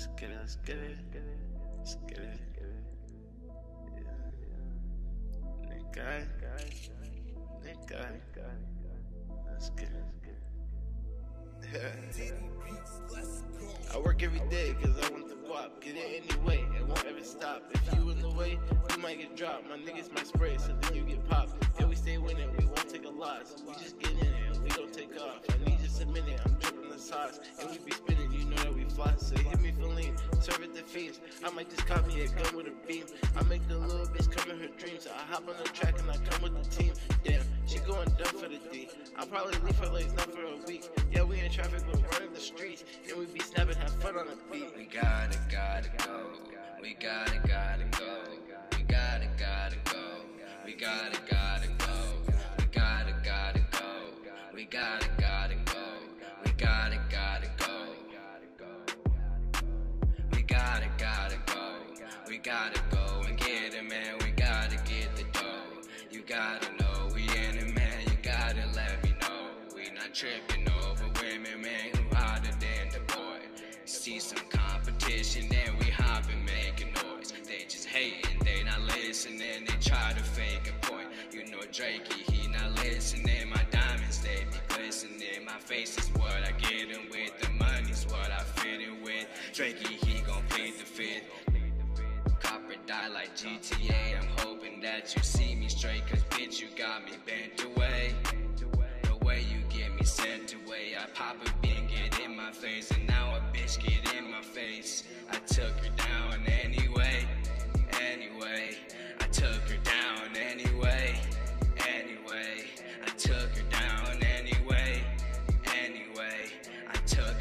Let's get it, let's get it. Let's get it. I work every day cause I want the guap. Get it anyway, it won't ever stop. If you in the way, you might get dropped. My niggas might spray so then you get popped. Yeah, we stay winning, we won't take a loss. We just get in it we don't take off. I need just a minute, I'm dripping sauce. And we be spinning, you know that we fly. So hit me for lean, serve it to fiends. I might just cop me a gun with a beam. I make the little bitch come in her dreams. I hop on the track and I come with the team. Damn, she going dumb for the D. I'll probably leave her legs not for a week. Yeah, we in traffic, but running the streets. And we be snapping, have fun on the beat. We gotta, gotta go. We gotta, gotta go. We gotta, gotta go. We gotta, gotta go. Gotta go and get it, man. We gotta get the dough. You gotta know we in it, man. You gotta let me know. We not tripping over women, man. Who harder than the boy? See some competition, then we hopping, making noise. They just hating, they not listening. They try to fake a point. You know Drakey, he not listening. My diamonds, they be glistening. My face is what I get in with. The money's what I fit in with. Drakey, he gon' plead the fifth. Die like GTA. I'm hoping that you see me straight, cause bitch, you got me bent away. The way you get me sent away, I pop a bean, get in my face, and now a bitch get in my face. I took her down anyway, anyway. I took her down anyway, anyway. I took her down anyway, anyway. I took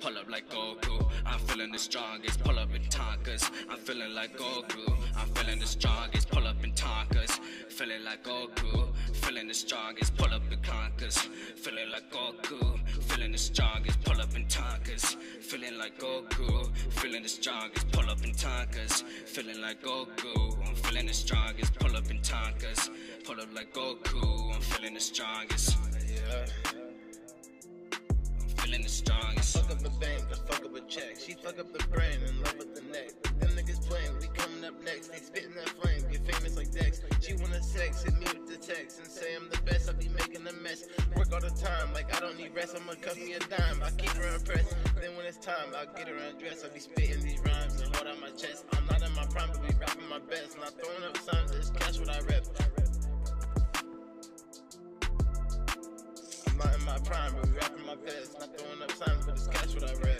pull up like Goku. I'm feeling the strongest, pull up in Tonkas. I'm feeling like Goku, I'm feeling the strongest, pull up in Tonkas. Feeling like Goku, feeling the strongest, pull up in Conquers. Feeling like Goku, feeling the strongest, pull up in Tonkas. Feeling like Goku, feeling the strongest, pull up in Tonkas. Feeling like Goku, I'm feeling the strongest, pull up in Tonkas. Pull up like Goku, I'm feeling the strongest. Yeah. The strongest. Fuck up a bank, I fuck up a check. She fuck up the brain in love with the neck. Them niggas playing, we coming up next. They spitting that flame, get famous like Dex. She wanna sex, hit me with the text and say I'm the best. I be making a mess. Work all the time, like I don't need rest. I'ma cuff me a dime. I keep her impressed. Then when it's time, I'll get her undressed. I be spitting these rhymes and hold out my chest. I'm not in my prime, but we rapping my best. Not throwing up signs, it's cash what I rep. my prime, but rapping my best. Not throwing up signs, but it's cash what I rep.